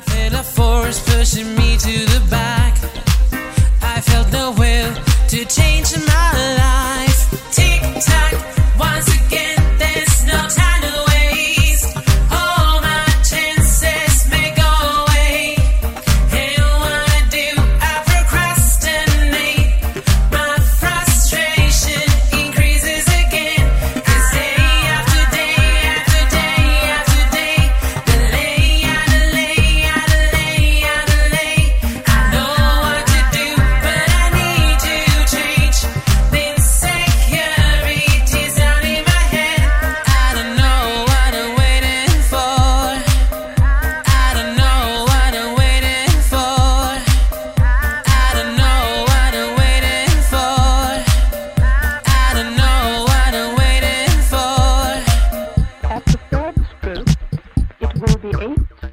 felt a force pushing me to will be 8